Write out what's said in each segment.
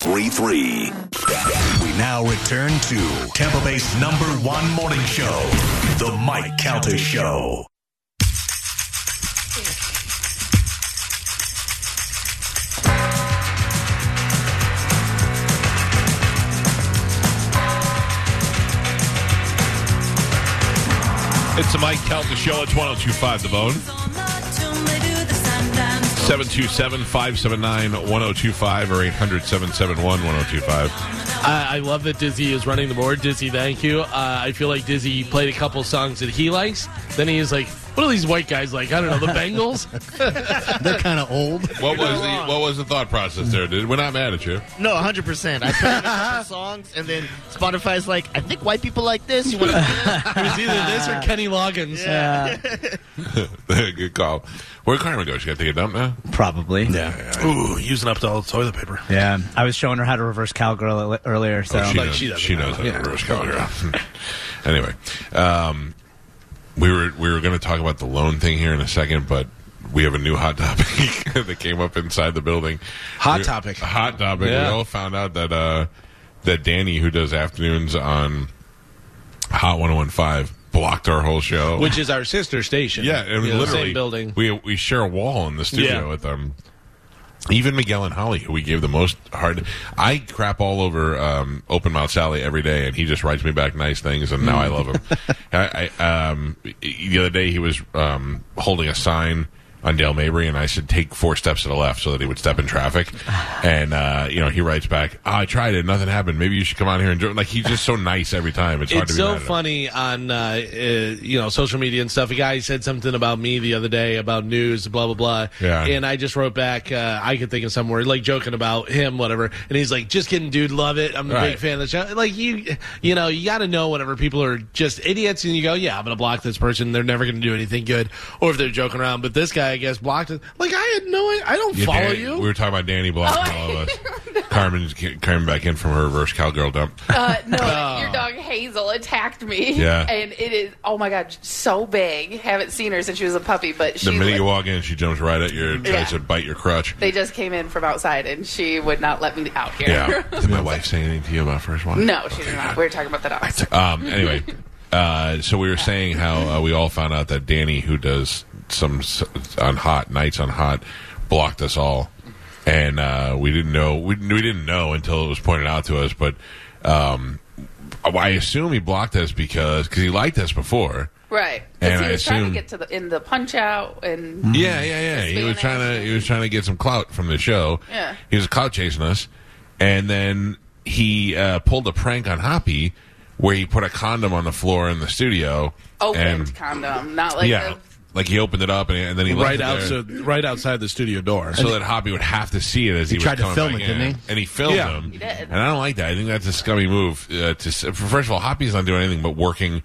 3 3. We now return to Tampa Bay's number one morning show, The Mike Calta Show. It's the Mike Calta Show. It's 1025 The Bone. 727 579 1025 or 800 771 1025. I, love that Dizzy is running the board. Dizzy, thank you. Uh, I feel like Dizzy played a couple songs that he likes. Then he is like, what are these white guys like? I don't know, the Bengals? They're kind of old. What was the what was the thought process there, dude? We're not mad at you. No, 100%. I tried a songs, and then Spotify's like, I think white people like this. You want to it was either this or Kenny Loggins. Yeah. Good call. Where'd Carmen go? She got to take a dump now? Probably. Yeah. Ooh, using up all the toilet paper. Yeah. I was showing her how to reverse cowgirl earlier. So Oh, she Like, knows, she she knows how Yeah. to roast cowgirl. anyway, um, we were we were going to talk about the loan thing here in a second, but we have a new hot topic that came up inside the building. Hot We- topic. Hot topic. Yeah. We all found out that uh, that Danny, who does afternoons on Hot 1015, blocked our whole show. Which is our sister station. Yeah, and mean, You literally, Same building. We we share a wall in the studio Yeah. with them. Even Miguel and Holly, who we gave the most hard, I crap all over um, Open Mouth Sally every day, and he just writes me back nice things, and now I love him. I, I, um, the other day, he was um, holding a sign on Dale Mabry, and I said, "Take four steps to the left," so that he would step in traffic. And uh, you know, he writes back, oh, "I tried it, nothing happened. Maybe you should come out here and join." Like he's just so nice every time. It's hard It's to be so funny on uh, uh, you know social media and stuff. A guy said something about me the other day about news, blah blah blah. Yeah. And I just wrote back. Uh, I could think of some word like joking about him, whatever. And he's like, "Just kidding, dude. Love it. I'm a Right. big fan of the show." Like you, you know, you got to know whenever people are just idiots, and you go, "Yeah, I'm going to block this person. They're never going to do anything good." Or if they're joking around, but this guy, I guess, blocked it. Like I had no, I don't Yeah, follow Dan- you. We were talking about Danny blocking all of us. Carmen's ca- coming back in from her reverse cowgirl dump. Uh, no, your dog Hazel attacked me. Yeah. And it is, oh my God, so big. Haven't seen her since she was a puppy, but she. The minute li- you walk in, she jumps right at you and tries Yeah. to bite your crutch. they just came in from outside and she would not let me out here. Yeah. Did my wife say anything to you about first one? no, she did not. We were talking about the dogs. Um, anyway, uh, so we were saying how uh, we all found out that Danny, who does some on hot nights on hot, blocked us all, and uh, we didn't know we, we didn't know until it was pointed out to us. But um, I assume he blocked us because because he liked us before. Right. And I he was trying assume- to get to the in the punch out and Yeah, yeah, yeah. He was trying to he was trying to get some clout from the show. Yeah. He was clout chasing us, and then he uh, pulled a prank on Hoppy, where he put a condom on the floor in the studio. opened and, condom, not like yeah, like he opened it up and, and then he left right it out, there so, right outside the studio door. so that Hoppy would have to see it as he, He tried was to coming film back it, didn't he? And he filmed Yeah. him. He did. And I don't like that. I think that's a scummy move. Uh, to s- first of all, Hoppy's not doing anything but working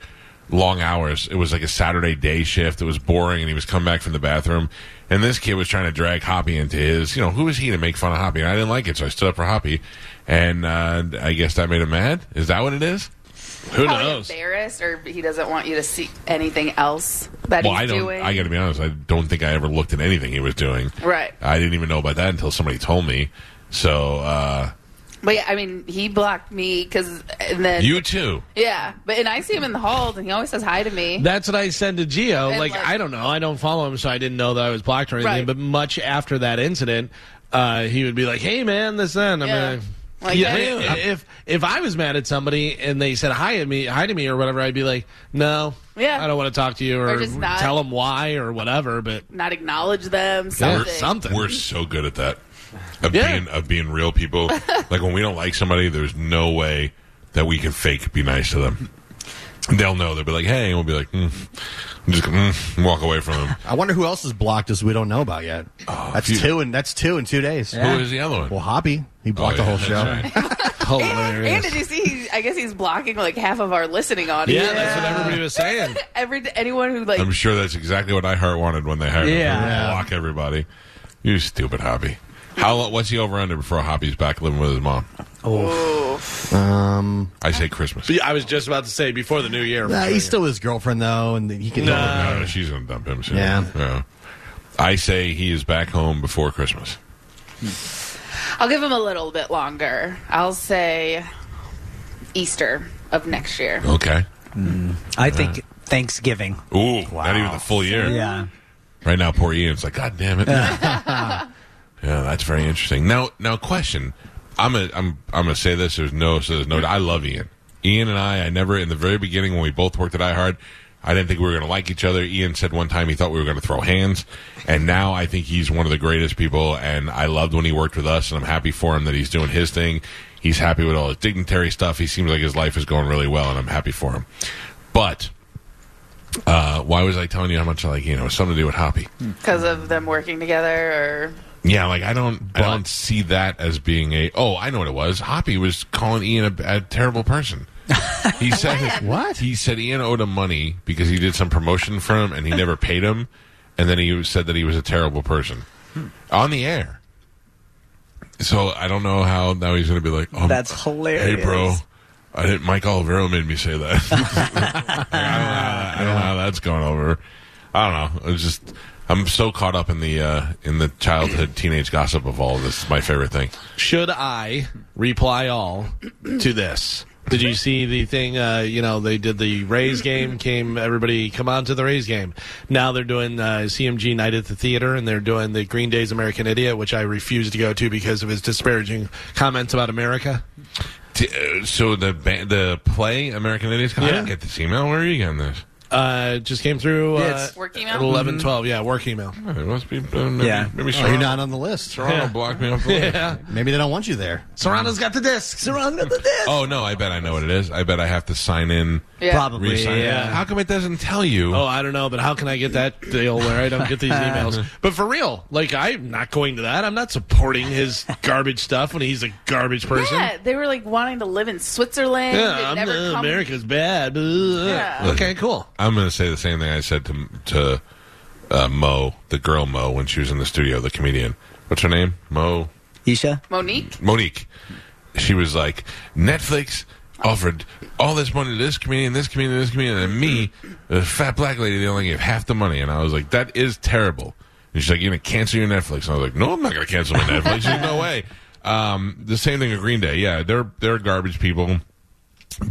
long hours. It was like a Saturday day shift. It was boring, and he was coming back from the bathroom. And this kid was trying to drag Hoppy into his. You know, who is he to make fun of Hoppy? And I didn't like it, so I stood up for Hoppy. And uh, I guess that made him mad. Is that what it is? Who probably knows? embarrassed or he doesn't want you to see anything else that Well, he's I don't. doing. I got to be honest. I don't think I ever looked at anything he was doing. Right. I didn't even know about that until somebody told me. So uh, But yeah, I mean, he blocked me because, and then you too. yeah. But and I see him in the halls, and he always says hi to me. That's what I said to Gio. And, Like, like- I don't know. I don't follow him, so I didn't know that I was blocked or anything. Right. But much after that incident, uh, he would be like, "Hey, man, this then." I'm Yeah. like, Like, yeah, yeah. if if I was mad at somebody and they said hi at me, hi to me or whatever, I'd be like, "No, Yeah. I don't want to talk to you," or, Or just not- tell them why or whatever. But Not acknowledge them. Yeah, Something. something. We're so good at that. Of Yeah. being of being real people. like when we don't like somebody, there's no way that we can fake be nice to them. They'll know. They'll be like, "Hey," and we'll be like, mm. Just mm, walk away from them. I wonder who else is blocked us we don't know about yet. that's you- two, and that's two in two days. Who is the other one? Well, Hoppy, he blocked Oh, the whole show. that's right. And, and did you see? He, I guess he's blocking like half of our listening audience. Yeah, that's what everybody was saying. Every anyone who like I'm sure that's exactly what iHeart wanted when they hired him. Yeah. Block everybody. You stupid Hoppy. How what's he over under before Hoppy's back living with his mom? Um, I say Christmas. But I was just about to say before the new year. nah, he's still his girlfriend though, and he can. No, no, she's gonna dump him soon. Yeah. I say he is back home before Christmas. I'll give him a little bit longer. I'll say Easter of next year. Okay. I think Thanksgiving. Ooh, not even the full year. Yeah. Right now, poor Ian's like, God damn it. yeah, that's very interesting. Now, now, question. I'm I'm, I'm gonna say this. There's no, so there's no. I love Ian. Ian and I, I never in the very beginning when we both worked at iHeart, I didn't think we were gonna like each other. Ian said one time he thought we were gonna throw hands, and now I think he's one of the greatest people. And I loved when he worked with us, and I'm happy for him that he's doing his thing. He's happy with all his dignitary stuff. He seems like his life is going really well, and I'm happy for him. But uh, why was I telling you how much I like Ian? It was something to do with Hoppy. because of them working together or Yeah, like I don't, I don't see that as being a. Oh, I know what it was. Hoppy was calling Ian a, a terrible person. He said What? He said Ian owed him money because he did some promotion for him and he never paid him, and then he said that he was a terrible person hmm. on the air. So I don't know how now he's going to be like, oh, That's hilarious. Hey, bro. I didn't. Mike Olivero made me say that. I, don't know how, I don't know how that's going over. I don't know. It's just I'm so caught up in the uh, in the childhood teenage gossip of all of this. It's my favorite thing. Should I reply all to this? Did you see the thing? Uh, you know, they did the Rays game. Came everybody come on to the Rays game. Now they're doing uh, CMG night at the theater, and they're doing the Green Day's American Idiot, which I refuse to go to because of his disparaging comments about America. T- uh, so the ba- the play American Idiots. I didn't get this email. Where are you getting this? Uh, it just came through. Uh, Yes. Work email? At eleven twelve. Yeah, work email. It must be. Uh, maybe, Yeah. Maybe Oh, you're Serrano, not on the list. Serrano Yeah. blocked me off the list. Yeah. Maybe they don't want you there. Serrano's got the disc. Serrano's got the disc. Oh no! I bet I know what it is. I bet I have to sign in. Yeah. Probably. Re-sign in. Yeah. How come it doesn't tell you? Oh, I don't know, but how can I get that deal where I don't get these emails? But for real, like I'm not going to that. I'm not supporting his garbage stuff when he's a garbage person. Yeah, they were like wanting to live in Switzerland. Yeah, They'd I'm, never uh, come- America's bad. Ugh. Yeah. Okay, cool. I'm going to say the same thing I said to to uh, Mo, the girl Mo, when she was in the studio, the comedian. What's her name? Mo Isha? Mo'Nique. Mo'Nique. She was like, Netflix offered all this money to this comedian, this comedian, this comedian, and me, the fat black lady. They only gave half the money, and I was like, that is terrible. And she's like, you're going to cancel your Netflix. And I was like, no, I'm not going to cancel my Netflix. She's like, no way. Um, the same thing with Green Day. Yeah, they're they're garbage people.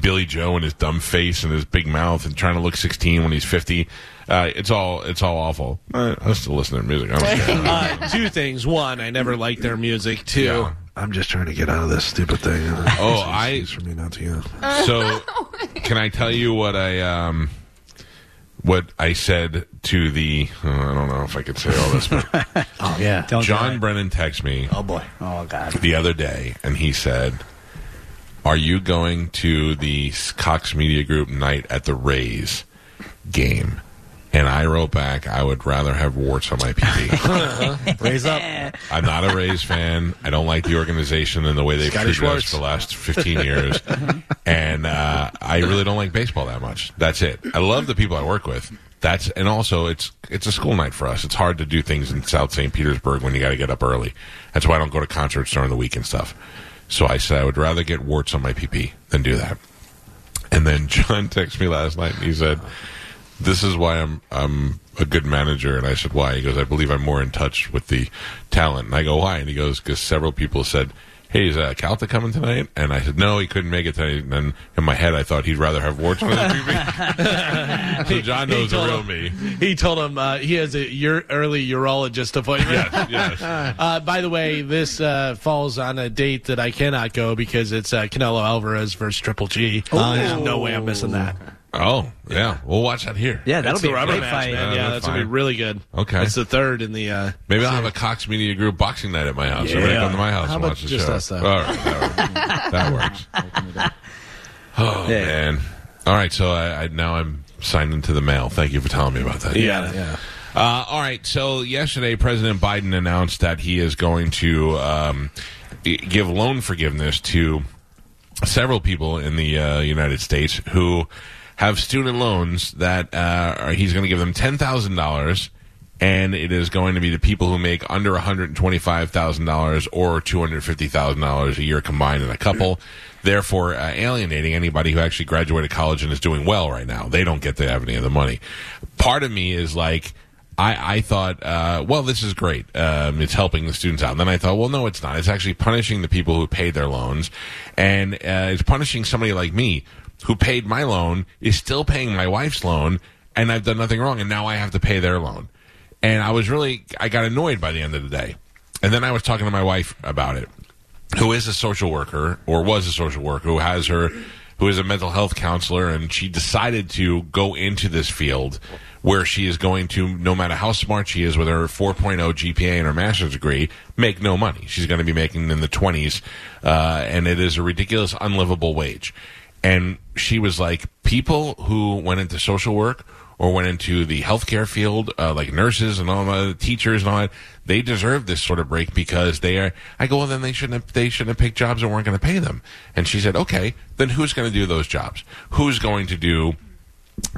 Billie Joe and his dumb face and his big mouth and trying to look 16 when he's 50. Uh, it's all it's all awful. I, I still listen to their music. I don't care. Uh, two things. One, I never liked their music. Two, Yeah. I'm just trying to get out of this stupid thing. Oh, I for me not to you. so can I tell you what I um what I said to the uh, I don't know if I could say all this, but Oh yeah. Don't John. Brennan texted me Oh boy. Oh, God. the other day and he said, "Are you going to the Cox Media Group night at the Rays game?" And I wrote back, "I would rather have warts on my PP." Raise up. I'm not a Rays fan. I don't like the organization and the way they've Scotty treated us for the last 15 years. and uh, I really don't like baseball that much. That's it. I love the people I work with. That's and also it's it's a school night for us. It's hard to do things in South St. Petersburg when you got to get up early. That's why I don't go to concerts during the week and stuff. So I said I would rather get warts on my PP than do that. And then John texted me last night and he said, "This is why I'm I'm a good manager." And I said, "Why?" He goes, "I believe I'm more in touch with the talent." And I go, "Why?" And he goes, "Because several people said." Hey, is uh, Calta coming tonight? And I said, no, he couldn't make it tonight. And then in my head, I thought he'd rather have warts on his PP. so John knows the real me. He told him uh, he has a ur- early urologist appointment. Yes, yes. Uh, by the way, this uh, falls on a date that I cannot go because it's uh, Canelo Alvarez versus Triple G. Uh, there's no way I'm missing that. Oh, yeah. We'll watch that here. Yeah, that'll It's be a rubber great match, fight. man. Yeah, Yeah, that's that's gonna be really good. Okay. it's the third in the. Uh, Maybe I'll have a Cox Media Group boxing night at my house. Everybody Yeah. come to my house How and watch the just show. us, though? All right, that works. Oh Yeah. man, All right, so I, I now I'm signed into the mail. Thank you for telling me about that. Yeah, yeah. Uh, all right. So yesterday, President Biden announced that he is going to um, give loan forgiveness to several people in the uh, United States who have student loans that uh, are, he's going to give them ten thousand dollars, and it is going to be the people who make under one hundred twenty-five thousand dollars or two hundred fifty thousand dollars a year combined in a couple. Therefore, uh, alienating anybody who actually graduated college and is doing well right now. They don't get to have any of the money. Part of me is like. I, I thought, uh, well, this is great. Um, it's helping the students out. And then I thought, well, no, it's not. It's actually punishing the people who paid their loans, and uh, it's punishing somebody like me who paid my loan is still paying my wife's loan, and I've done nothing wrong, and now I have to pay their loan. And I was really, I got annoyed by the end of the day. And then I was talking to my wife about it, who is a social worker or was a social worker who has her, who is a mental health counselor, and she decided to go into this field where she is going to, no matter how smart she is with her 4.0 GPA and her master's degree, make no money. She's going to be making in the 20s, uh, and it is a ridiculous, unlivable wage. And she was like, people who went into social work or went into the healthcare field, uh, like nurses and all the teachers and all that, they deserve this sort of break because they are. I go, well, then they shouldn't have, they shouldn't have picked jobs that weren't going to pay them. And she said, okay, then who's going to do those jobs? Who's going to do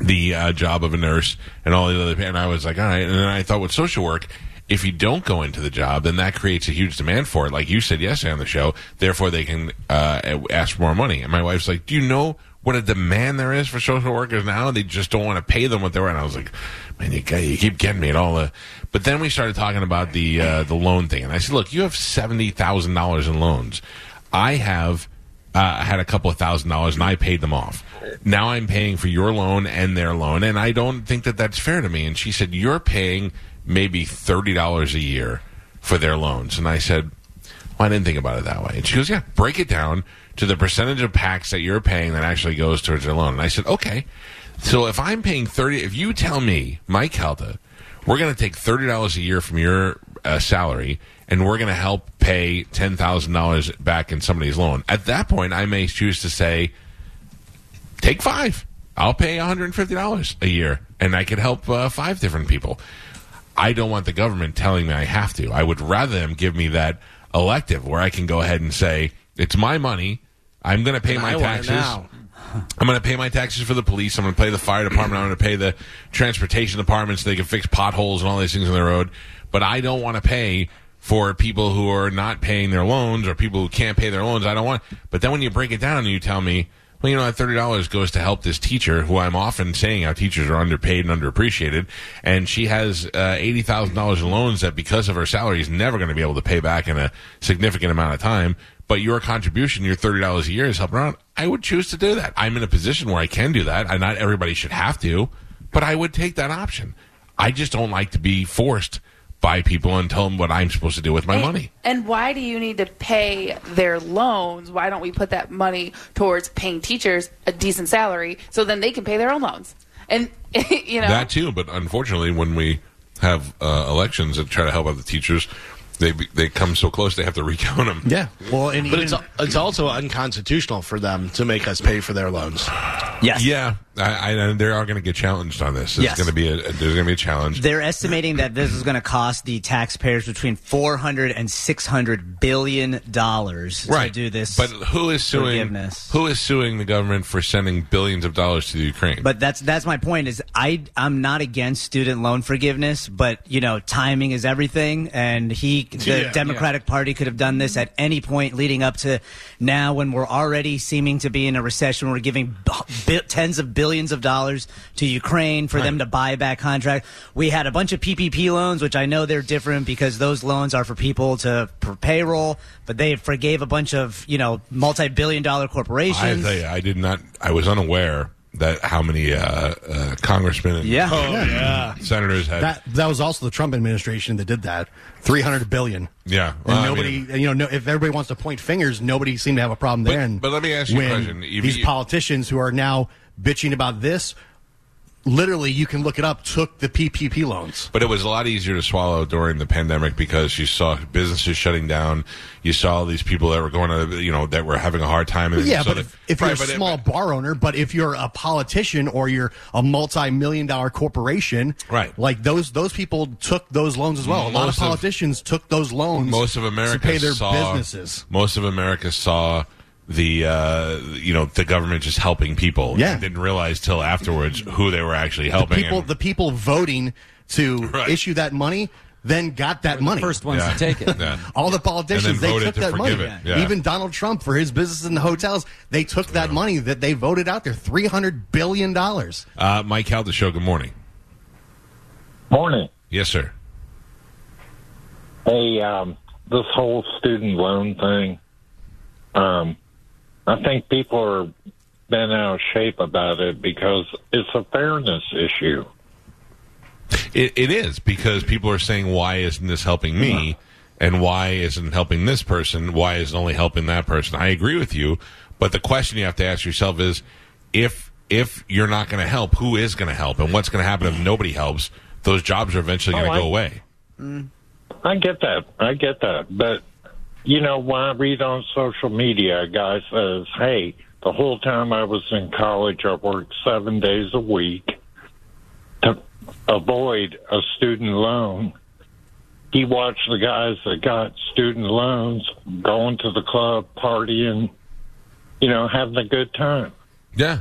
the uh, job of a nurse and all the other? And I was like, all right. And then I thought with social work. If you don't go into the job, then that creates a huge demand for it. Like you said yesterday on the show, therefore they can uh, ask for more money. And my wife's like, "Do you know what a demand there is for social workers now. They just don't want to pay them what they were. And I was like, man, you, you keep getting me at all. The, but then we started talking about the uh, the loan thing, and I said, look, you have seventy thousand dollars in loans. I have. Uh, I had a couple of thousand dollars and I paid them off. Now I'm paying for your loan and their loan, and I don't think that that's fair to me. And she said, You're paying maybe $30 a year for their loans. And I said, well, I didn't think about it that way. And she goes, yeah, break it down to the percentage of packs that you're paying that actually goes towards their loan. And I said, okay. So if I'm paying 30, if you tell me, Mike Calta, we're going to take $30 a year from your uh, salary and we're going to help pay $10,000 back in somebody's loan. At that point, I may choose to say, take five. I'll pay $150 a year and I could help uh, five different people. I don't want the government telling me I have to. I would rather them give me that elective where I can go ahead and say, it's my money. I'm going to pay And my taxes. I'm going to pay my taxes for the police. I'm going to pay the fire department. I'm going to pay the transportation department so they can fix potholes and all these things on the road. But I don't want to pay for people who are not paying their loans or people who can't pay their loans. I don't want. But then when you break it down and you tell me, well, you know, that thirty dollars goes to help this teacher, who I'm often saying how teachers are underpaid and underappreciated, and she has uh, eighty thousand dollars in loans that because of her salary is never going to be able to pay back in a significant amount of time. But your contribution, your thirty dollars a year, is helping her out. I would choose to do that. I'm in a position where I can do that, and not everybody should have to, but I would take that option. I just don't like to be forced by people and tell them what I'm supposed to do with my And- money. And why do you need to pay their loans? Why don't we put that money towards paying teachers a decent salary so then they can pay their own loans? And you know, That too, but unfortunately, when we have uh, elections and try to help out the teachers, they they come so close they have to recount them. Yeah. Well, and But even, it's it's also unconstitutional for them to make us pay for their loans. Yes. Yeah, I, I, they are going to get challenged on this. There's Yes. going to be a there's going to be a challenge. They're estimating that this is going to cost the taxpayers between 400 and 600 billion dollars to do this. but who is suing? forgiveness. Who is suing the government for sending billions of dollars to the Ukraine? But that's that's my point. Is I I'm not against student loan forgiveness, but you know timing is everything, and he the Yeah, Democratic Party could have done this at any point leading up to now, when we're already seeming to be in a recession. We're giving bi- tens of billions of dollars to Ukraine for them to buy back contract. We had a bunch of PPP loans, which I know they're different because those loans are for people to for payroll, but they forgave a bunch of you know multi billion dollar corporations. you, I did not. I was unaware that how many uh, uh, congressmen and Yeah. Oh yeah. senators had. that that was also the Trump administration that did that. Three hundred billion. yeah, And well, I nobody, mean- you know, no, if everybody wants to point fingers, nobody seemed to have a problem there. But- and but let me ask you a when question. If These you- politicians who are now bitching about this, literally, you can look it up, took the PPP loans. But it was a lot easier to swallow during the pandemic because you saw businesses shutting down. You saw all these people that were going to, you know, that were having a hard time. And Yeah, but if, if Right, you're a but it- small bar owner, but if you're a politician or you're a multi-million dollar corporation, Right. Like those those people took those loans as well. A lot of Most of- politicians took those loans. most of America to pay their saw, businesses. Most of America saw the uh, you know the government just helping people. Yeah. and didn't realize till afterwards who they were actually helping. The People, and- the people voting to Right. issue that money, then got that money. First ones Yeah. to take it. Yeah. All the And politicians, they took to that money. Yeah. Even Donald Trump for his businesses and the hotels, they took that money that they voted out there, three hundred billion dollars. uh, Mike Calta show. Good morning. Morning. Yes, sir. Hey, um, this whole student loan thing, um, I think people are bent out of shape about it because it's a fairness issue. It, it is because people are saying, "Why isn't this helping me?" And why isn't it helping this person? Why is it only helping that person? I agree with you, but the question you have to ask yourself is, if if you're not going to help, who is going to help, and what's going to happen if nobody helps? Those jobs are eventually going to Oh, go away. Mm. I get that. I get that. But, you know, when I read on social media, a guy says, hey, the whole time I was in college, I worked seven days a week to avoid a student loan. He watched the guys that got student loans going to the club, partying, you know, having a good time. Yeah,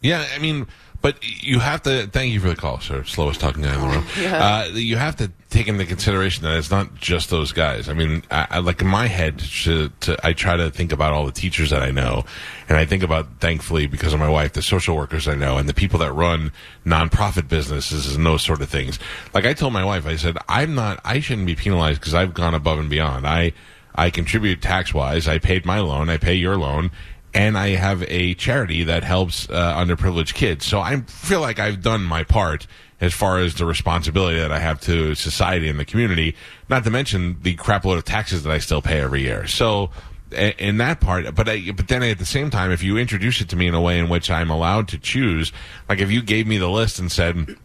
yeah. I mean, but you have to. Thank you for the call, sir. Slowest talking guy in the room. Uh, you have to take into consideration that it's not just those guys. I mean, I, I like in my head, to, to, I try to think about all the teachers that I know, and I think about, thankfully, because of my wife, the social workers I know, and the people that run nonprofit businesses and those sort of things. Like I told my wife, I said, I'm not. I shouldn't be penalized because I've gone above and beyond. I I contribute tax wise. I paid my loan. I pay your loan and I have a charity that helps uh, underprivileged kids. So I feel like I've done my part as far as the responsibility that I have to society and the community. Not to mention the crap load of taxes that I still pay every year. So in that part, but I, but then at the same time, if you introduce it to me in a way in which I'm allowed to choose, like if you gave me the list and said,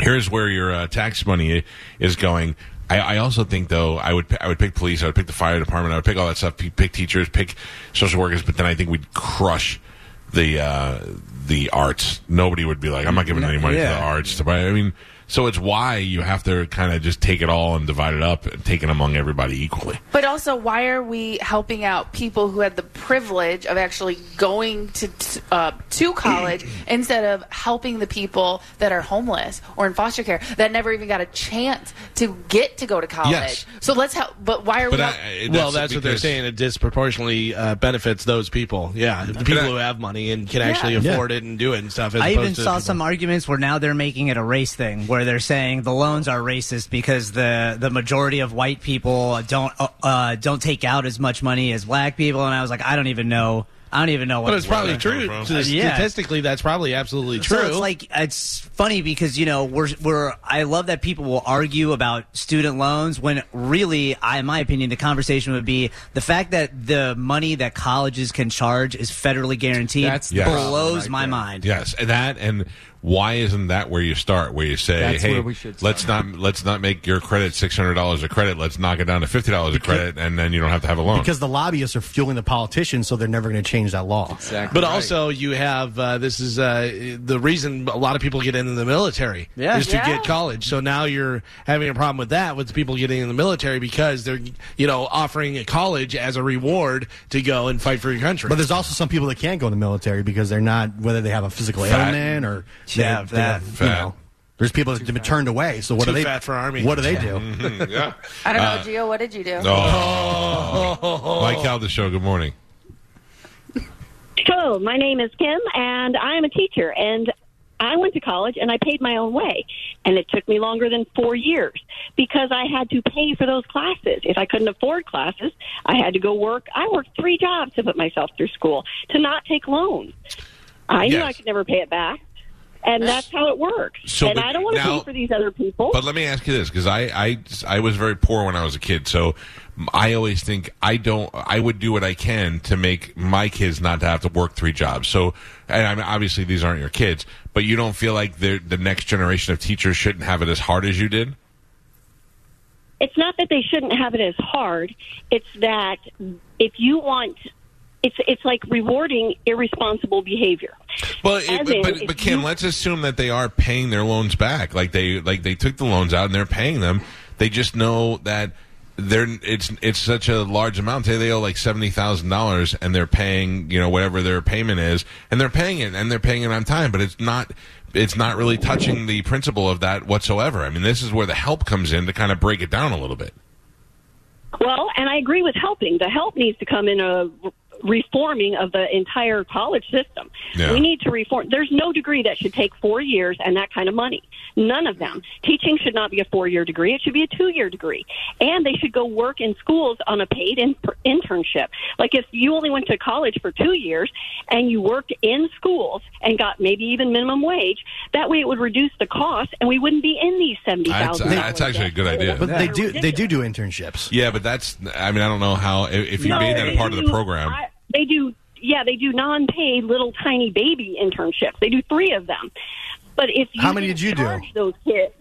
here's where your uh, tax money is going. I, I also think though I would I would pick police, I would pick the fire department, I would pick all that stuff, pick, teachers, pick social workers, but then I think we'd crush the uh, the arts. Nobody would be like, I'm not giving any money to the arts to buy. I mean, so it's why you have to kind of just take it all and divide it up and take it among everybody equally. But also, why are we helping out people who had the privilege of actually going to uh, to college instead of helping the people that are homeless or in foster care that never even got a chance to get to go to college? Yes. So let's help. But why are But we? I, help- well, that's what they're saying. It disproportionately uh, benefits those people. Yeah, the people I- who have money and can actually Yeah. afford it and do it and stuff. As I even to saw people- some arguments where now they're making it a race thing, where they're saying the loans are racist because the the majority of white people don't uh, uh, don't take out as much money as black people, and I was like, I don't even know. I don't even know what. But it's probably true. come So? Yeah. Statistically, that's probably absolutely true. So it's like it's funny because you know we're we're I love that people will argue about student loans when really, I, in my opinion, the conversation would be the fact that the money that colleges can charge is federally guaranteed That's the Yes. blows right my there. mind. Yes, and that and why isn't that where you start? Where you say, That's "Hey, we should let's not let's not make your credit six hundred dollars a credit. Let's knock it down to fifty dollars a credit, and then you don't have to have a loan." Because the lobbyists are fueling the politicians, so they're never going to change that law. Exactly But right. also, you have uh, this is uh, the reason a lot of people get into the military Yeah. is to Yeah. get college. So now you're having a problem with that with people getting in the military because they're you know offering a college as a reward to go and fight for your country. But there's also some people that can't go in the military because they're not, whether they have a physical Fat. ailment or Yeah, they, fat. they, you know, there's people that have been turned away. So what Too do they? fat for army. What do they do? Mhm, yeah. I don't know, Uh, Gio. What did you do? Oh. Mike Calta show. Good morning. Hello, my name is Kim, and I'm a teacher. And I went to college, and I paid my own way, and it took me longer than four years because I had to pay for those classes. If I couldn't afford classes, I had to go work. I worked three jobs to put myself through school to not take loans. I knew I could never pay it back, and that's how it works. So, and I don't want to pay for these other people. But let me ask you this, because I, I I was very poor when I was a kid. So I always think I don't. I would do what I can to make my kids not to have to work three jobs. So, and I mean, obviously these aren't your kids, but you don't feel like the the next generation of teachers shouldn't have it as hard as you did. It's not that they shouldn't have it as hard. It's that if you want, it's it's like rewarding irresponsible behavior. Well, it, but, in, but, if but Kim, you- let's assume that they are paying their loans back. Like they like they took the loans out and they're paying them. They just know that they're it's it's such a large amount. Say they owe like seventy thousand dollars and they're paying you know whatever their payment is, and they're paying it and they're paying it on time. But it's not it's not really touching the principle of that whatsoever. I mean, this is where the help comes in to kind of break it down a little bit. Well, and I agree with helping. The help needs to come in a reforming of the entire college system. Yeah. We need to reform. There's no degree that should take four years and that kind of money. None of them. Teaching should not be a four year degree. It should be a two year degree. And they should go work in schools on a paid in- internship. Like if you only went to college for two years and you worked in schools and got maybe even minimum wage, that way it would reduce the cost and we wouldn't be in these seventy That's, that's actually a good idea. But they do they do do internships. Yeah, but that's I mean I don't know how if if you No, made that a part of the do- program. I- they do, yeah, they do non-paid little tiny baby internships. They do three of them. But if you How many didn't you do? Those kids.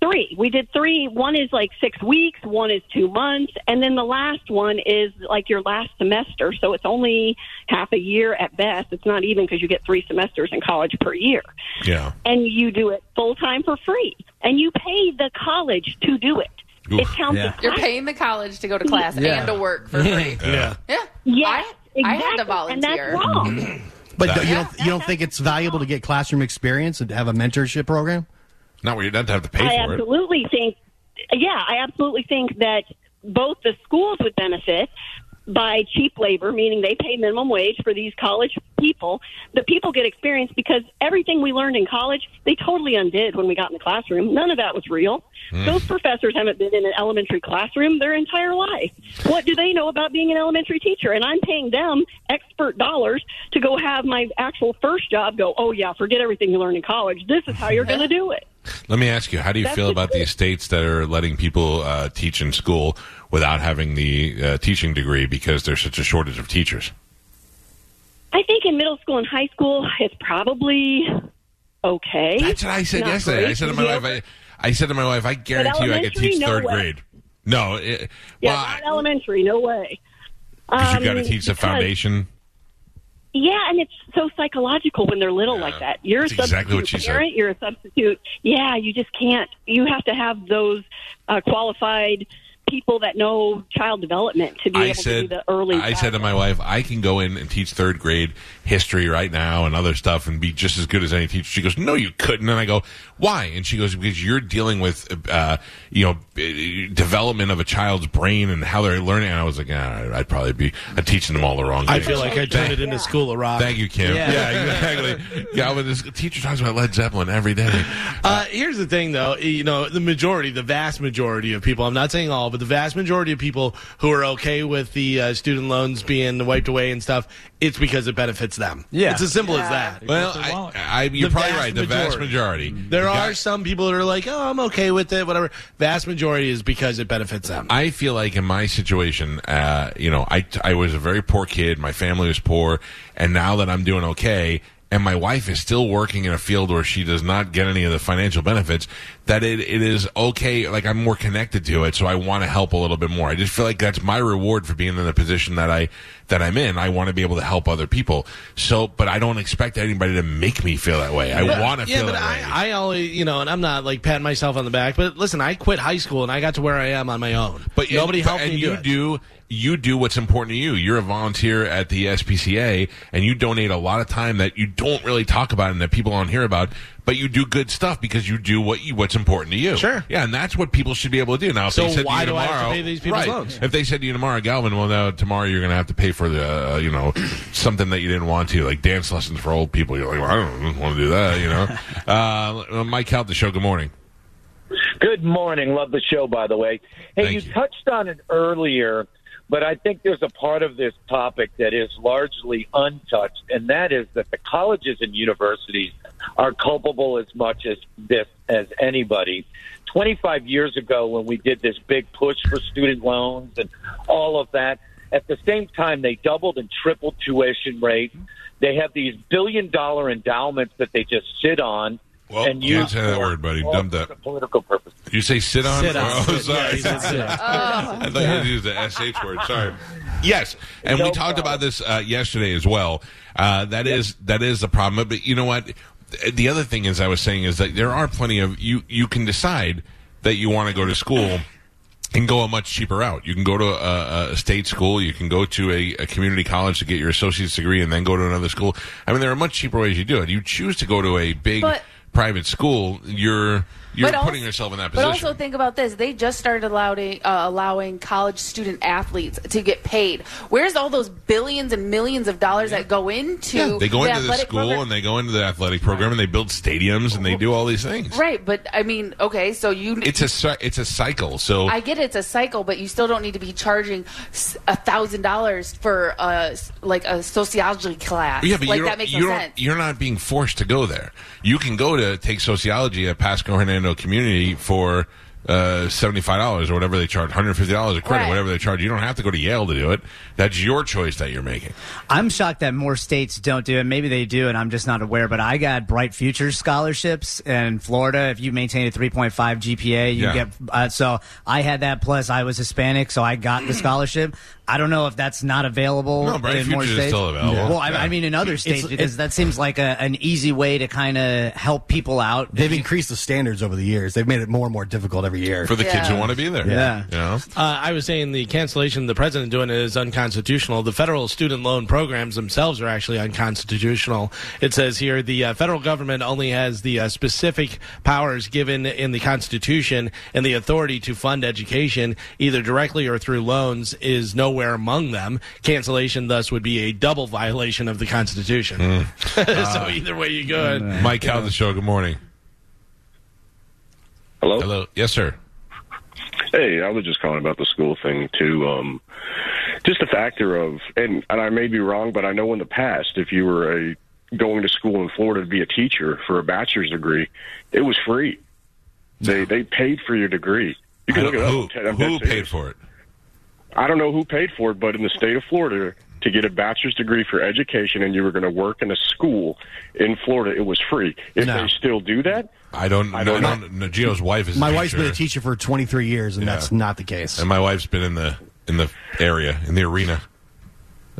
Three. We did three. One is like six weeks. One is two months, and then the last one is like your last semester. So it's only half a year at best. It's not even because you get three semesters in college per year, yeah. and you do it full time for free, and you pay the college to do it. Oof. It counts Yeah. as You're paying the college to go to class Yeah. and to work for free. Yeah. yeah. Yes, I, I had to exactly, volunteer. and that's wrong. But That- you don't you don't think it's valuable to get classroom experience and to have a mentorship program? Not where you don't have to pay I for it. I absolutely think, yeah, I absolutely think that both the schools would benefit by cheap labor, meaning they pay minimum wage for these college people. The people get experience because everything we learned in college, they totally undid when we got in the classroom. None of that was real. Hmm. Those professors haven't been in an elementary classroom their entire life. What do they know about being an elementary teacher? And I'm paying them expert dollars to go have my actual first job go, oh, yeah, forget everything you learned in college. This is how you're going to do it. Let me ask you, how do you That's feel about the states that are letting people uh, teach in school without having the uh, teaching degree because there's such a shortage of teachers? I think in middle school and high school, it's probably okay. That's what I said Not yesterday. I said to my wife. I, I said to my wife, I guarantee you I could teach no third way. grade. No, it, yeah, well, not elementary, no way. because Um, you got to teach the foundation. Yeah, and it's so psychological when they're little like that. You're a That's exactly what substitute she said. parent. You're a substitute. Yeah, you just can't. You have to have those uh, qualified people that know child development to be I able to do said, the early. I said to my wife, I can go in and teach third grade history right now and other stuff and be just as good as any teacher. She goes, No, you couldn't. And I go, Why? And she goes, Because you're dealing with, uh, you know, development of a child's brain and how they're learning. And I was like, ah, I'd probably be uh, teaching them all the wrong. Things. I things." feel like I turned it into School of Rock. Thank you, Kim. Yeah. Yeah, exactly. yeah, but this teacher talks about Led Zeppelin every day. Uh, here's the thing, though. You know, the majority, the vast majority of people, I'm not saying all, but the vast majority of people who are okay with the uh, student loans being wiped away and stuff, it's because it benefits them. Yeah. It's as simple as that. Well, I. I, you're The probably right. The vast majority. majority. There The are guy- some people that are like, oh, I'm okay with it, whatever. Vast majority is because it benefits them. I feel like in my situation, uh, you know, I, I was a very poor kid. My family was poor. And now that I'm doing okay, and my wife is still working in a field where she does not get any of the financial benefits, that it, it is okay. Like I'm more connected to it. So I want to help a little bit more. I just feel like that's my reward for being in the position that I, that I'm in. I want to be able to help other people. So, but I don't expect anybody to make me feel that way. I want to yeah, feel but that way. I, I always, you know, and I'm not like patting myself on the back, but listen, I quit high school and I got to where I am on my own. But nobody but- helped and me you do it. do you do what's important to you. You're a volunteer at the SPCA, and you donate a lot of time that you don't really talk about and that people don't hear about. But you do good stuff because you do what you, what's important to you. Sure. yeah, and that's what people should be able to do. Now, if So they said why to you do I have to tomorrow, pay these people's right? loans? If they said to you tomorrow, Galvin, well, now tomorrow you're going to have to pay for the, uh, you know, something that you didn't want to, like dance lessons for old people. You're like, well, I don't want to do that, you know. uh, Mike Held, the show. Good morning. Good morning. Love the show, by the way. Hey, Thank you, you. touched on it earlier But I think there's a part of this topic that is largely untouched, and that is that the colleges and universities are culpable as much as this as anybody. 25 years ago, when we did this big push for student loans and all of that, at the same time, they doubled and tripled tuition rates. They have these billion dollar endowments that they just sit on Well, and you use didn't say that word, buddy. all Dump that. political purposes. You say sit on? Sit on. Oh, sorry. Yeah, he said sit. I thought you used the sh word. Sorry. Yes, and we talked problem. about this uh, yesterday as well. Uh, that is that is the problem. But you know what? The other thing is, I was saying is that there are plenty of you. You can decide that you want to go to school and go a much cheaper route. You can go to a, a state school. You can go to a, a community college to get your associate's degree, and then go to another school. I mean, there are much cheaper ways you do it. You choose to go to a big But- private school. You're you're But putting also- yourself in that position. But also think about this: they just started allowing uh, allowing college student athletes to get paid. Where's all those billions and millions of dollars that go into? Yeah, they go the into the school program? and they go into the athletic program and they build stadiums and they do all these things. right? But I mean, okay, so you It's a it's a cycle. So I get it's a cycle, but you still don't need to be charging a thousand dollars for a like a sociology class. yeah, but like that makes you no don't, sense. you're not being forced to go there. You can go to take sociology at Pasco Hernando Community for uh, seventy five dollars or whatever they charge, hundred fifty dollars a credit, Right. whatever they charge. You don't have to go to Yale to do it. That's your choice that you're making. I'm shocked that more states don't do it. Maybe they do, and I'm just not aware. But I got Bright Futures scholarships in Florida. If you maintain a 3.5 GPA, you Yeah. get. Uh, so I had that. Plus, I was Hispanic, so I got the scholarship. I don't know if that's not available No, Bright in more Futures is states. still available. Well, I, Yeah. I mean, in other states, It's- because that seems like a, an easy way to kind of help people out. They've increased the standards over the years. They've made it more and more difficult every year. For the kids who want to be there. Yeah. You know? Uh, I was saying the cancellation, the president doing it is unconstitutional. The federal student loan programs themselves are actually unconstitutional. It says here the uh, federal government only has the uh, specific powers given in the Constitution, and the authority to fund education, either directly or through loans, is nowhere among them. Cancellation, thus, would be a double violation of the Constitution. so either way you go, it. Mike Cal, the show. Good morning. Hello. Hello. Yes, sir. Hey, I was just calling about the school thing too. Um, just a factor of, and, and I may be wrong, but I know in the past, if you were a going to school in Florida to be a teacher for a bachelor's degree, it was free. They they paid for your degree. You can look it don't- up. who I'm who paid for it? I don't know who paid for it, but in the state of Florida, to get a bachelor's degree for education and you were going to work in a school in Florida, it was free. If No. they still do that, I don't. I know. don't I know. don't know. Gio's wife is. a My wife's teacher. been a teacher for 23 years, and Yeah. that's not the case. And my wife's been in the in the area in the arena.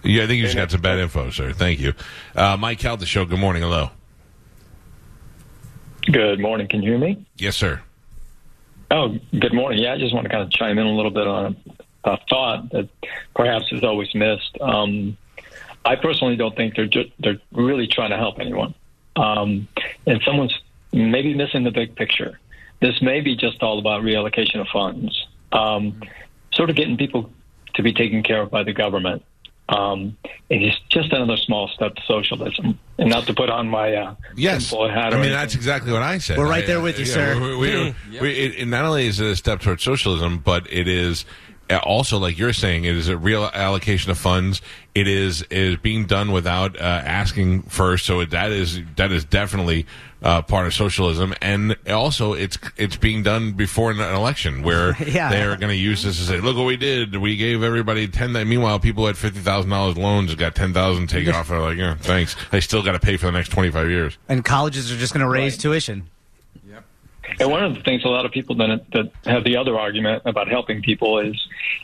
Yeah, I think you just got some bad info, sir. Thank you, uh, Mike Cal, the show. Good morning. Hello. Good morning. Can you hear me? Yes, sir. Oh, good morning. Yeah, I just want to kind of chime in a little bit on a, a thought that perhaps is always missed. Um, I personally don't think they're ju- they're really trying to help anyone, um, and someone's maybe missing the big picture. This may be just all about reallocation of funds, um, sort of getting people to be taken care of by the government. Um, and it's just another small step to socialism, and not to put on my uh, Yes, tinfoil hat. I mean anything. that's exactly what I said. We're right I- there with you, yeah, sir. We, we, we, it, it not only is it a step towards socialism, but it is also, like you're saying, it is a real allocation of funds. It is is being done without uh, asking first. So that is that is definitely uh, part of socialism, and also it's it's being done before an election where Yeah. they are going to use this to say, "Look what we did. We gave everybody ten. Meanwhile, people who had fifty thousand dollars loans got ten thousand taken off. They're like, yeah, thanks. They still got to pay for the next twenty five years. And colleges are just going to raise tuition. And one of the things a lot of people that, that have the other argument about helping people is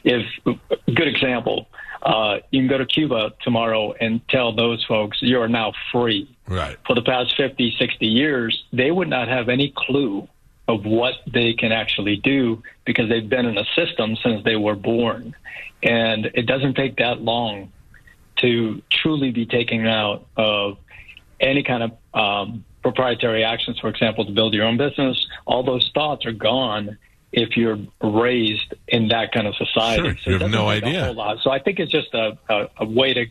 if, good example, uh, you can go to Cuba tomorrow and tell those folks you're now free. Right. For the past 50, 60 years, they would not have any clue of what they can actually do because they've been in a system since they were born. And it doesn't take that long to truly be taken out of any kind of um, proprietary actions, for example, to build your own business, all those thoughts are gone if you're raised in that kind of society. Sure, you have no idea. So I think it's just a, a, a way to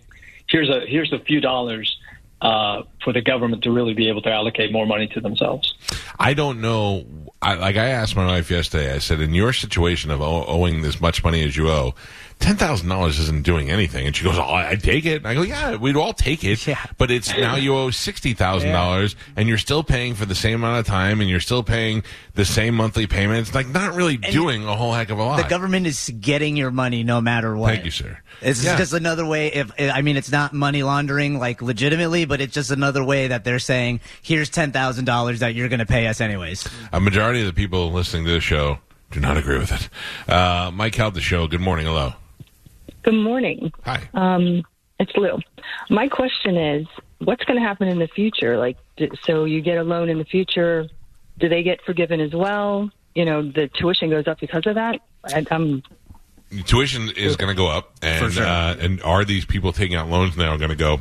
here's a here's a few dollars uh, for the government to really be able to allocate more money to themselves. I don't know. I, like I asked my wife yesterday, I said, in your situation of owing this much money as you owe, ten thousand dollars isn't doing anything. And she goes, oh, I take it. And I go, yeah, we'd all take it. Yeah. But it's now you owe sixty thousand dollars, and you're still paying for the same amount of time, and you're still paying the same monthly payment. It's like not really doing a whole heck of a lot. The government is getting your money no matter what. Thank you, sir. It's Yeah. just another way. If I mean, it's not money laundering like legitimately, but it's just another way that they're saying, "Here's ten thousand dollars that you're going to pay us anyways." A majority of the people listening to this show do not agree with it. Uh, Mike held the show. Good morning. Hello. Good morning. Hi. Um, it's Lou. My question is, what's going to happen in the future? Like, so you get a loan in the future, do they get forgiven as well? You know, the tuition goes up because of that. I, I'm tuition is going to go up, and uh, and are these people taking out loans now going to go?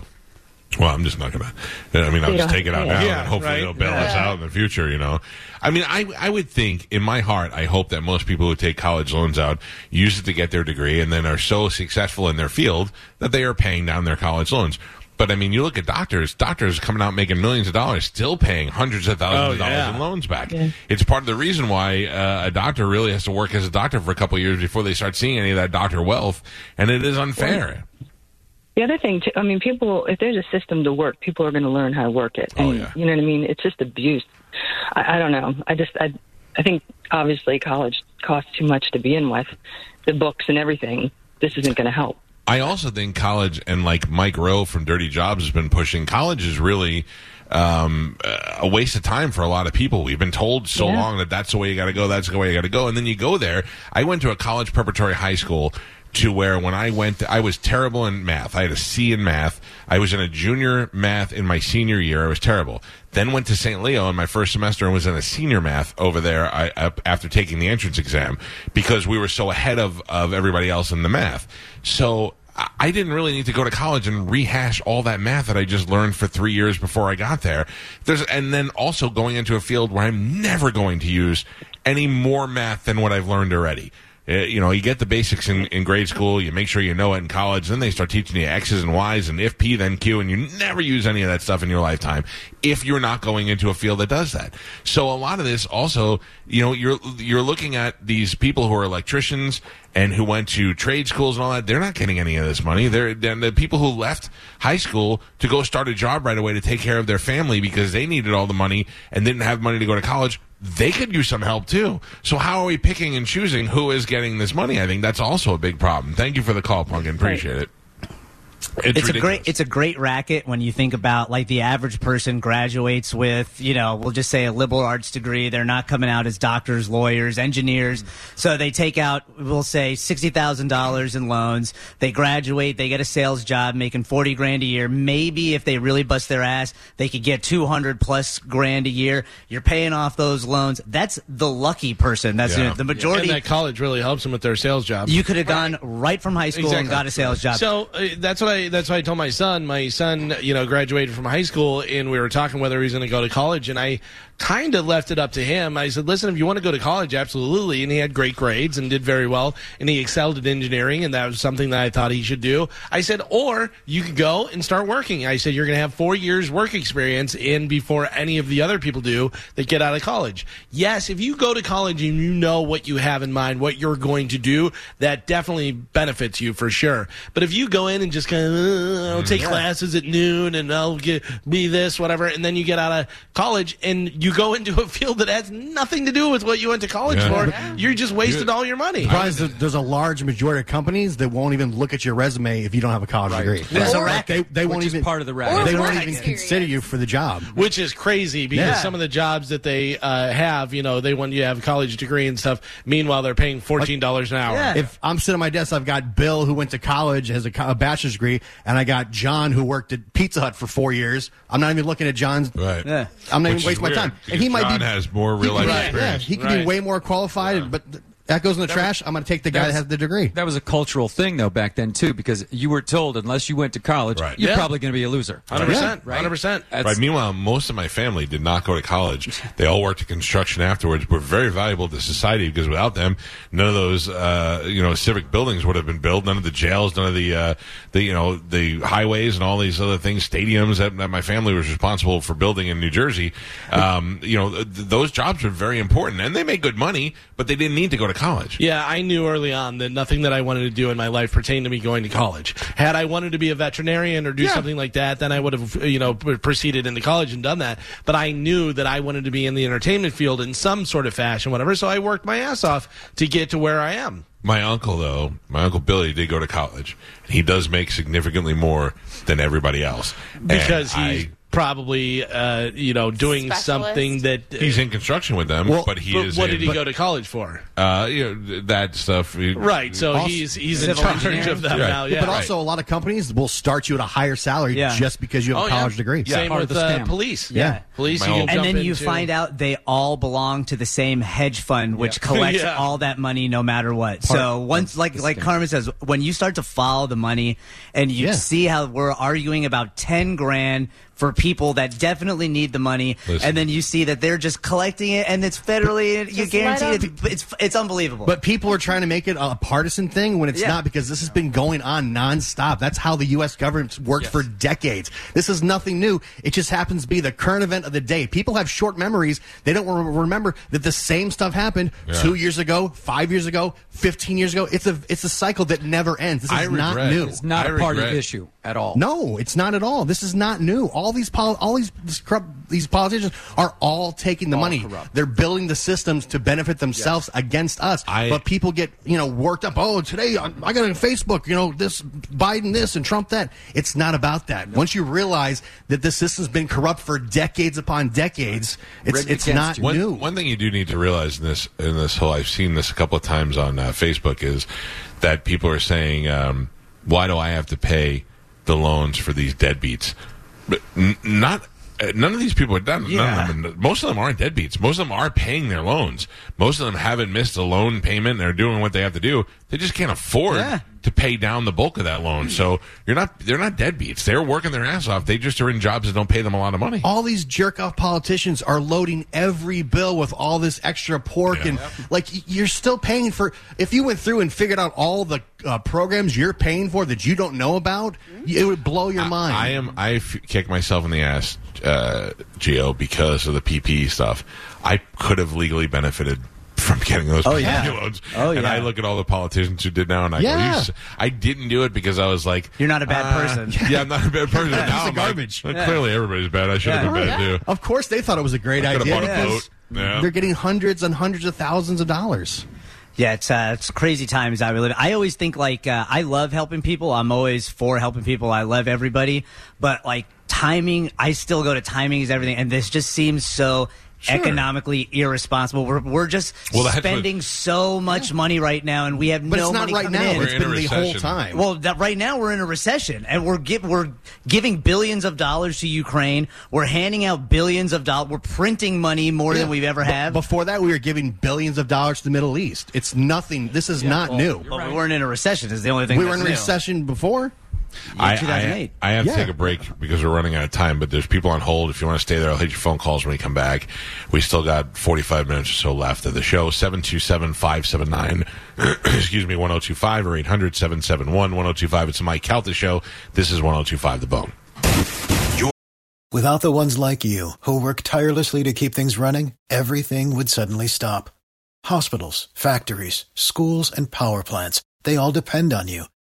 Well, I'm just not going to. I mean, I'll just take it out now, Yeah, and hopefully right. they'll bail us Yeah. out in the future. You know, I mean, I I would think in my heart, I hope that most people who take college loans out use it to get their degree, and then are so successful in their field that they are paying down their college loans. But I mean, you look at doctors; doctors coming out making millions of dollars, still paying hundreds of thousands Oh, of dollars yeah. in loans back. It's part of the reason why uh, a doctor really has to work as a doctor for a couple of years before they start seeing any of that doctor wealth, and it is unfair. The other thing, too, I mean, people, if there's a system to work, people are going to learn how to work it. And, You know what I mean? It's just abuse. I, I don't know. I just, I, I think obviously college costs too much to begin with, the books and everything. This isn't going to help. I also think college and like Mike Rowe from Dirty Jobs has been pushing college is really um, a waste of time for a lot of people. We've been told so Yeah. long that that's the way you got to go, that's the way you got to go, and then you go there. I went to a college preparatory high school to where when I went, I was terrible in math. I had a C in math. I was in a junior math in my senior year. I was terrible. Then went to St. Leo in my first semester and was in a senior math over there I, after taking the entrance exam because we were so ahead of, of everybody else in the math. So I- I didn't really need to go to college and rehash all that math that I just learned for three years before I got there. There's, and then also going into a field where I'm never going to use any more math than what I've learned already. Uh, you know, you get the basics in, in grade school, you make sure you know it in college, then they start teaching you X's and Y's and if P then Q, and you never use any of that stuff in your lifetime if you're not going into a field that does that. So a lot of this also, you know, you're you're looking at these people who are electricians and who went to trade schools and all that, they're not getting any of this money. They're, they're the people who left high school to go start a job right away to take care of their family because they needed all the money and didn't have money to go to college. They could use some help too. So how are we picking and choosing who is getting this money? I think that's also a big problem. Thank you for the call, Pumpkin. Appreciate it. It's, It's, a great it's a great racket when you think about like the average person graduates with you know we'll just say a liberal arts degree. They're not coming out as doctors lawyers engineers. So they take out we'll say sixty thousand dollars in loans. They graduate. They get a sales job making forty grand a year. Maybe if they really bust their ass they could get two hundred plus grand a year. You're paying off those loans. That's the lucky person. That's Yeah. the majority. And that college really helps them with their sales job. you could have gone right. from high school and got a sales job. So uh, that's what I that's why I told my son. My son, you know, graduated from high school, and we were talking whether he's going to go to college, and I kind of left it up to him. I said, "Listen, if you want to go to college, absolutely." And he had great grades and did very well, and he excelled at engineering, and that was something that I thought he should do. I said, "Or you could go and start working." I said, "You're going to have four years work experience in before any of the other people do that get out of college." Yes, if you go to college and you know what you have in mind, what you're going to do, that definitely benefits you for sure. But if you go in and just kind of uh, I'll take Yeah. classes at noon and I'll get be this whatever, and then you get out of college and you go into a field that has nothing to do with what you went to college Yeah. for, you're just wasted all your money. Surprised that there's a large majority of companies that won't even look at your resume if you don't have a college degree. There's a Like. They, they won't even part of the They racket. Or won't even consider you for the job. Which is crazy because Yeah. some of the jobs that they uh, have, you know, they want you to have a college degree and stuff. Meanwhile, they're paying fourteen dollars an hour. If I'm sitting at my desk, I've got Bill who went to college, has a, a bachelor's degree, and I got John who worked at Pizza Hut for four years. I'm not even looking at John's. Right. Yeah. I'm not Which even is wasting my weird, time. because John be has more he real life could- experience. Yeah, he could Right. be way more qualified, but th- that goes in the That trash. I'm going to take the guy that, was- has the degree. That was a cultural thing, though, back then too, because you were told unless you went to college, you're Yeah. probably going to be a loser. Hundred percent, right? hundred percent. Right. Meanwhile, most of my family did not go to college. They all worked in construction afterwards. Were very valuable to society because without them, none of those uh, you know civic buildings would have been built. None of the jails, none of the uh, the you know the highways and all these other things, stadiums that, that my family was responsible for building in New Jersey. Um, you know, th- those jobs were very important, and they made good money, but they didn't need to go to college. Yeah, I knew early on that nothing that I wanted to do in my life pertained to me going to college. Had I wanted to be a veterinarian or do something like that, then I would have, you know, proceeded into college and done that. But I knew that I wanted to be in the entertainment field in some sort of fashion, whatever. So I worked my ass off to get to where I am. My uncle, though, my uncle Billy did go to college. He does make significantly more than everybody else Because he's probably, uh, you know, doing Specialist? something that. I, he's in construction with them, Well, but he but is. what in- did he but- go to college for? Uh, you know that stuff. He- Right, so Also- he's he's in Civil charge engineering? of them Right. now. Yeah, but right. also, a lot of companies will start you at a higher salary Yeah. just because you have Oh, a yeah. college degree. Same Part with the uh, police. Yeah. police. You whole- can and then you into- find out they all belong to the same hedge fund, which collects Yeah. all that money no matter what. so once, like like Carmen says, when you start to follow the money and you Yeah. see how we're arguing about ten grand for people that definitely need the money, Listen. and then you see that they're just collecting it and it's federally, you guarantee let it. It's it's unbelievable. But people are trying to make it a partisan thing when it's Yeah. not because this has been going on nonstop. That's how the U.S. government's worked for decades. This is nothing new. It just happens to be the current event of the day. People have short memories. They don't re- remember that the same stuff happened Yeah. two years ago, five years ago, fifteen years ago. It's a it's a cycle that never ends. This is I not new. It's not I a party regret- issue at all. No, it's not at all. This is not new. All these pol- all these this corrupt, these politicians are all taking the money. They're building the systems to benefit themselves against us. I- but people get you know worked up. Oh, today I I got on Facebook. You know this Biden this and Trump that. It's not about that. Once you realize that this system's been corrupt for decades upon decades, it's Rigged it's not you. One, new. one thing you do need to realize in this in this whole I've seen this a couple of times on uh, Facebook is that people are saying, um, "Why do I have to pay the loans for these deadbeats?" But not. Uh, None of these people are done. None of them, most of them aren't deadbeats. Most of them are paying their loans. Most of them haven't missed a loan payment. They're doing what they have to do. They just can't afford Yeah. to pay down the bulk of that loan. So you're not. They're not deadbeats. They're working their ass off. They just are in jobs that don't pay them a lot of money. all these jerk off politicians are loading every bill with all this extra pork Yeah. and like you're still paying for if you went through and figured out all the uh, programs you're paying for that you don't know about it would blow your mind I am. I f- kick myself in the ass, uh, Geo, because of the PP stuff. I could have legally benefited from getting those Oh, yeah. loans. Oh, And yeah. I look at all the politicians who did now, and I go, Yeah. "You s- I didn't do it because I was like, You're not a bad uh, person. Yeah, I'm not a bad person. Yeah, now I'm garbage. well, Yeah. Clearly, everybody's bad. I should have been bad too. of course they thought it was a great I idea bought a boat. They're getting hundreds and hundreds of thousands of dollars Yeah, it's uh, it's crazy times we live. I always think like uh, I love helping people. I'm always for helping people. I love everybody, but like timing, I still go to timing is everything, and this just seems so. Economically irresponsible. We're, we're just Well, that's what- spending so much money right now, and we have but no it's not money right coming now in. it's We're in been a the whole time Well, that right now we're in a recession, and we're give, we're giving billions of dollars to Ukraine. We're handing out billions of dollars. We're printing money more than we've ever But had. before that we were giving billions of dollars to the Middle East it's nothing this is not new but we weren't in a recession. Is the only thing we were in a recession before I, 2008. I, I have Yeah. to take a break because we're running out of time, but there's people on hold. If you want to stay there, I'll hit your phone calls when we come back. We still got 45 minutes or so left of the show. 727 579, excuse me, 1025 or 800 771 1025. It's the Mike Calta Show. This is 1025 The Bone. Without the ones like you, who work tirelessly to keep things running, everything would suddenly stop. Hospitals, factories, schools, and power plants, they all depend on you.